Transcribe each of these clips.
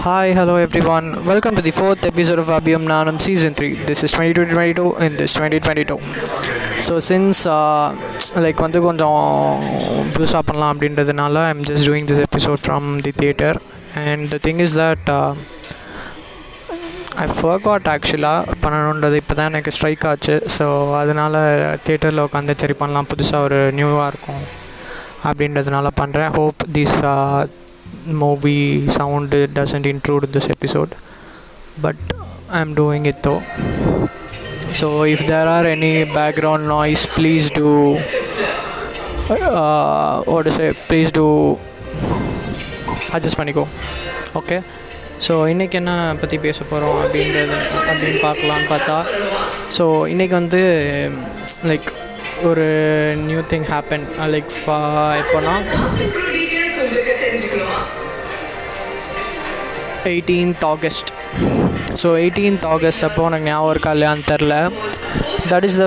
Hi, hello everyone. Welcome to the fourth episode of Abhiyam Nanam Season 3. This is 2022 in this 2022. So since like வந்து கொஞ்சம் புதுசாக பண்ணலாம் அப்படின்றதுனால I'm just doing this episode from the theatre and the thing is that I forgot ஆக்சுவலாக பண்ணணுன்றது இப்போ தான் எனக்கு ஸ்ட்ரைக் ஆச்சு ஸோ அதனால் தியேட்டரில் உட்காந்து சரி பண்ணலாம் புதுசாக ஒரு நியூவாக இருக்கும் அப்படின்றதுனால பண்ணுறேன் hope this movie sound doesn't intrude this episode but i'm doing it though so if there are any background noise please do uh, what to say please do adjust பண்ணிக்கோ ஓகே ஸோ இன்றைக்கி என்ன பற்றி பேச போகிறோம் அப்படின்றது அப்படின்னு பார்க்கலான்னு பார்த்தா ஸோ இன்றைக்கி வந்து லைக் ஒரு நியூ திங் ஹேப்பன் லைக் ஃபா எப்போனா eighteenth August so eighteenth August அப்போ உனக்கு ஞாபகம் இருக்கா இல்லையான்னு தெரில தட் இஸ் த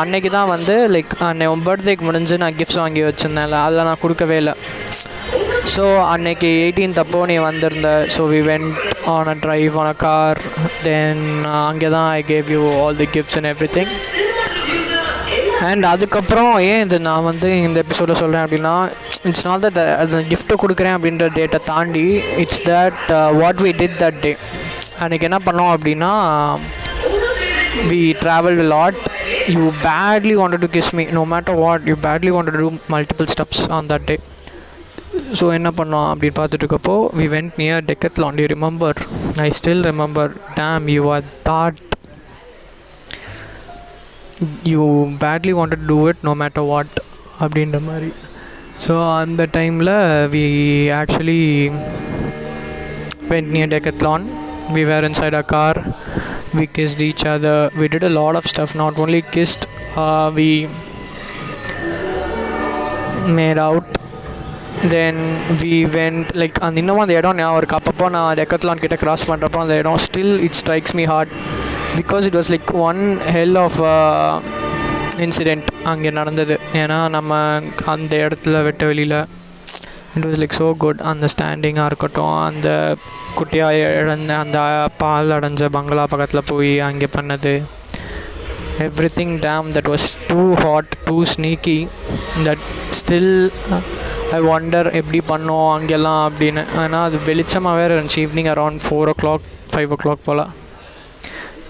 அன்னைக்கு தான் வந்து லைக் அன்னை உன் பர்த்டேக்கு முடிஞ்சு நான் கிஃப்ட்ஸ் வாங்கி வச்சுருந்தேன்ல. அதில் நான் கொடுக்கவே இல்லை. ஸோ அன்னைக்கு எயிட்டீன்த் அப்போ நீ வந்திருந்த. So we went on a drive on a car then அங்கே தான் I gave you all the gifts and everything and அதுக்கப்புறம் ஏன் இது நான் வந்து இந்த எபிசோடில் சொல்கிறேன் அப்படின்னா இட்ஸ் நாட் தட் அது கிஃப்ட்டு கொடுக்குறேன் அப்படின்ற டேட்டை தாண்டி it's that what we did that day அன்றைக்கி என்ன பண்ணோம் அப்படின்னா we travel lot you badly wanted to kiss me no matter what you badly wanted do multiple steps on that day so என்ன பண்ணோம் அப்படின்னு பார்த்துட்டு இருக்கப்போ we went near Decathlon you remember I still remember damn you are thought you badly wanted to it no matter what அப்படின்ற மாதிரி so அந்த டைமில் we actually went near Decathlon. We were inside a car. We kissed each other. We did a lot of stuff. Not only kissed, uh, we made out. Then we went like அந்த இன்னமும் அந்த இடம் ஞாபகம் இருக்குது அப்பப்போ நான் Decathlon கிட்ட cross பண்ணுறப்போ அந்த இடம் still it strikes me hard because it was like one hell of incident அங்கே நடந்தது. ஏன்னா நம்ம அந்த இடத்துல வெட்ட வெளியில் it was like so good அந்த ஸ்டாண்டிங்காக இருக்கட்டும் அந்த குட்டியாக இழந்த அந்த பால் அடைஞ்ச பங்களா பக்கத்தில் போய் அங்கே பண்ணது. Everything damn that was too hot too sneaky that still I wonder எப்படி பண்ணோம் அங்கெல்லாம் அப்படின்னு. ஆனால் அது வெளிச்சமாக வேறு இருந்துச்சு. Evening around four o'clock five o'clock pole.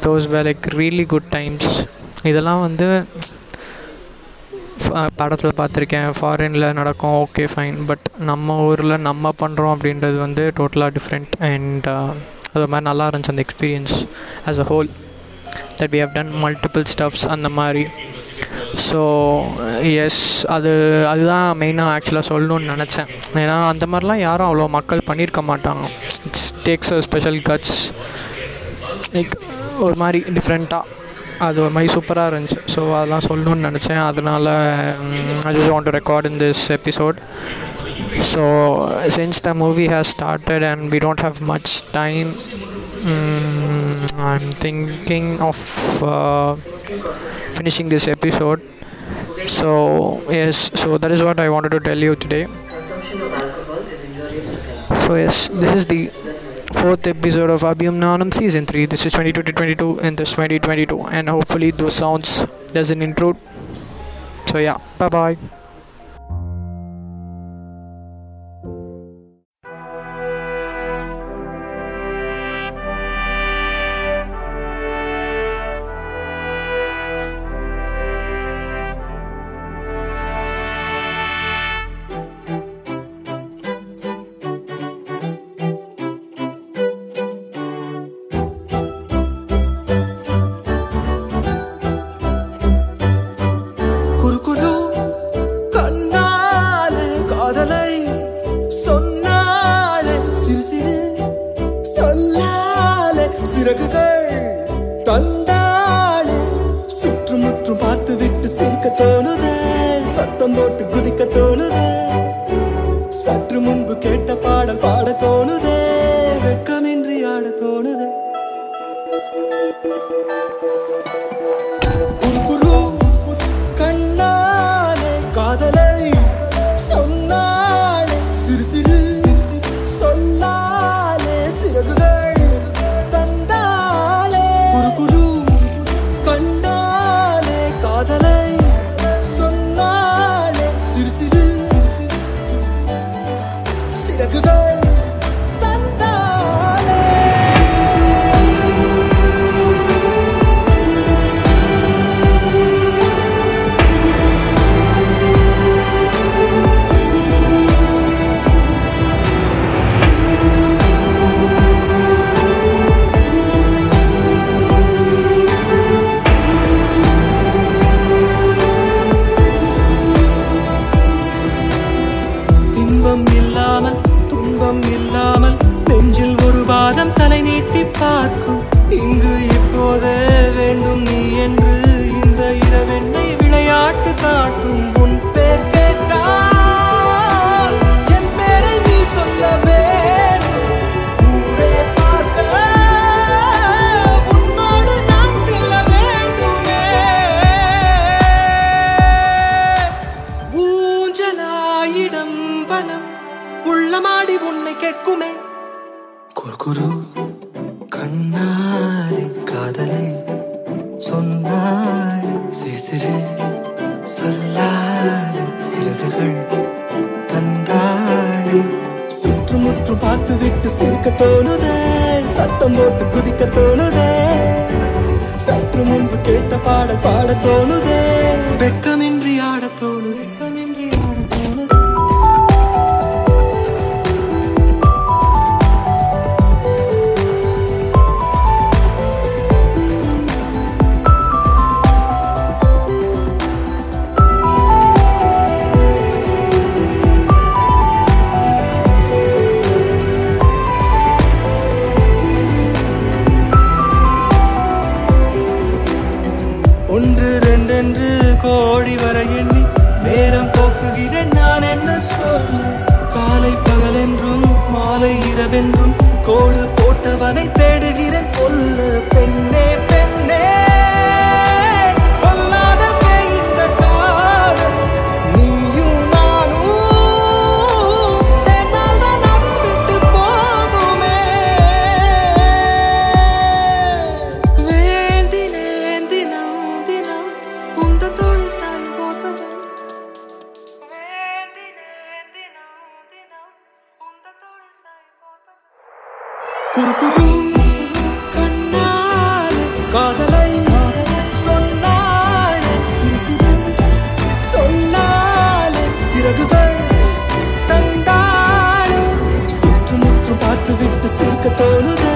Those were like really good times இதெல்லாம் வந்து படத்தில் பார்த்துருக்கேன். ஃபாரினில் நடக்கும் ஓகே ஃபைன் பட் நம்ம ஊரில் நம்ம பண்ணுறோம் அப்படின்றது வந்து டோட்டலாக டிஃப்ரெண்ட் அண்ட் அது மாதிரி நல்லா இருந்துச்சு அந்த experience as a whole that we have done multiple steps அந்த மாதிரி. ஸோ எஸ் அது அதுதான் மெயினாக ஆக்சுவலாக சொல்லணும்னு நினச்சேன். ஏன்னா அந்த மாதிரிலாம் யாரும் அவ்வளோ மக்கள் பண்ணியிருக்க மாட்டாங்க. It's takes a special guts like ஒரு மாதிரி டிஃப்ரெண்ட்டாக அது ஒரு மாதிரி சூப்பராக இருந்துச்சு. ஸோ அதெல்லாம் சொல்லணும்னு நினச்சேன். அதனால் I just want to record in this episode so since the movie has started and we don't have much time I'm thinking of finishing this episode. So yes so that is what i wanted to tell you today. So yes this is the fourth episode of Abhiyam Nanam season 3 this is 2022 and this 2022 and hopefully those sounds doesn't intrude. So yeah. Bye bye சொன்னாலே சிறு சொல்லாலே சிறகுகள் தந்தாலே சுற்றுமுற்றும் பார்த்து விட்டு சிரிக்க தோணுதே. சத்தம் போட்டு குதிக்க தோணுதே. சற்று முன்பு கேட்ட பாடல் பாட தோணுதே. வெட்கமின்றி ஆட தோணுதே. சிறு சொல்லாத சிறகுகள் தந்தாள் சுற்றுமுற்றும் பார்த்து விட்டு சிரிக்க தோணுதே சத்தம் போட்டு குதிக்க தோணுதே. சற்று முன்பு கேட்ட பாடல் பாட தோணுதே. வெட்கமின் போட்டவனை தேடுகிறேன் கொல்ல. குறுகுரு கண்ணால் காதலை சொன்னாள் சிறு சிறு சொல்லால் சிறகுகள் தந்தாள். சுற்றுமுற்றும் பார்த்து விட்டு சிரிக்க தோணுதே.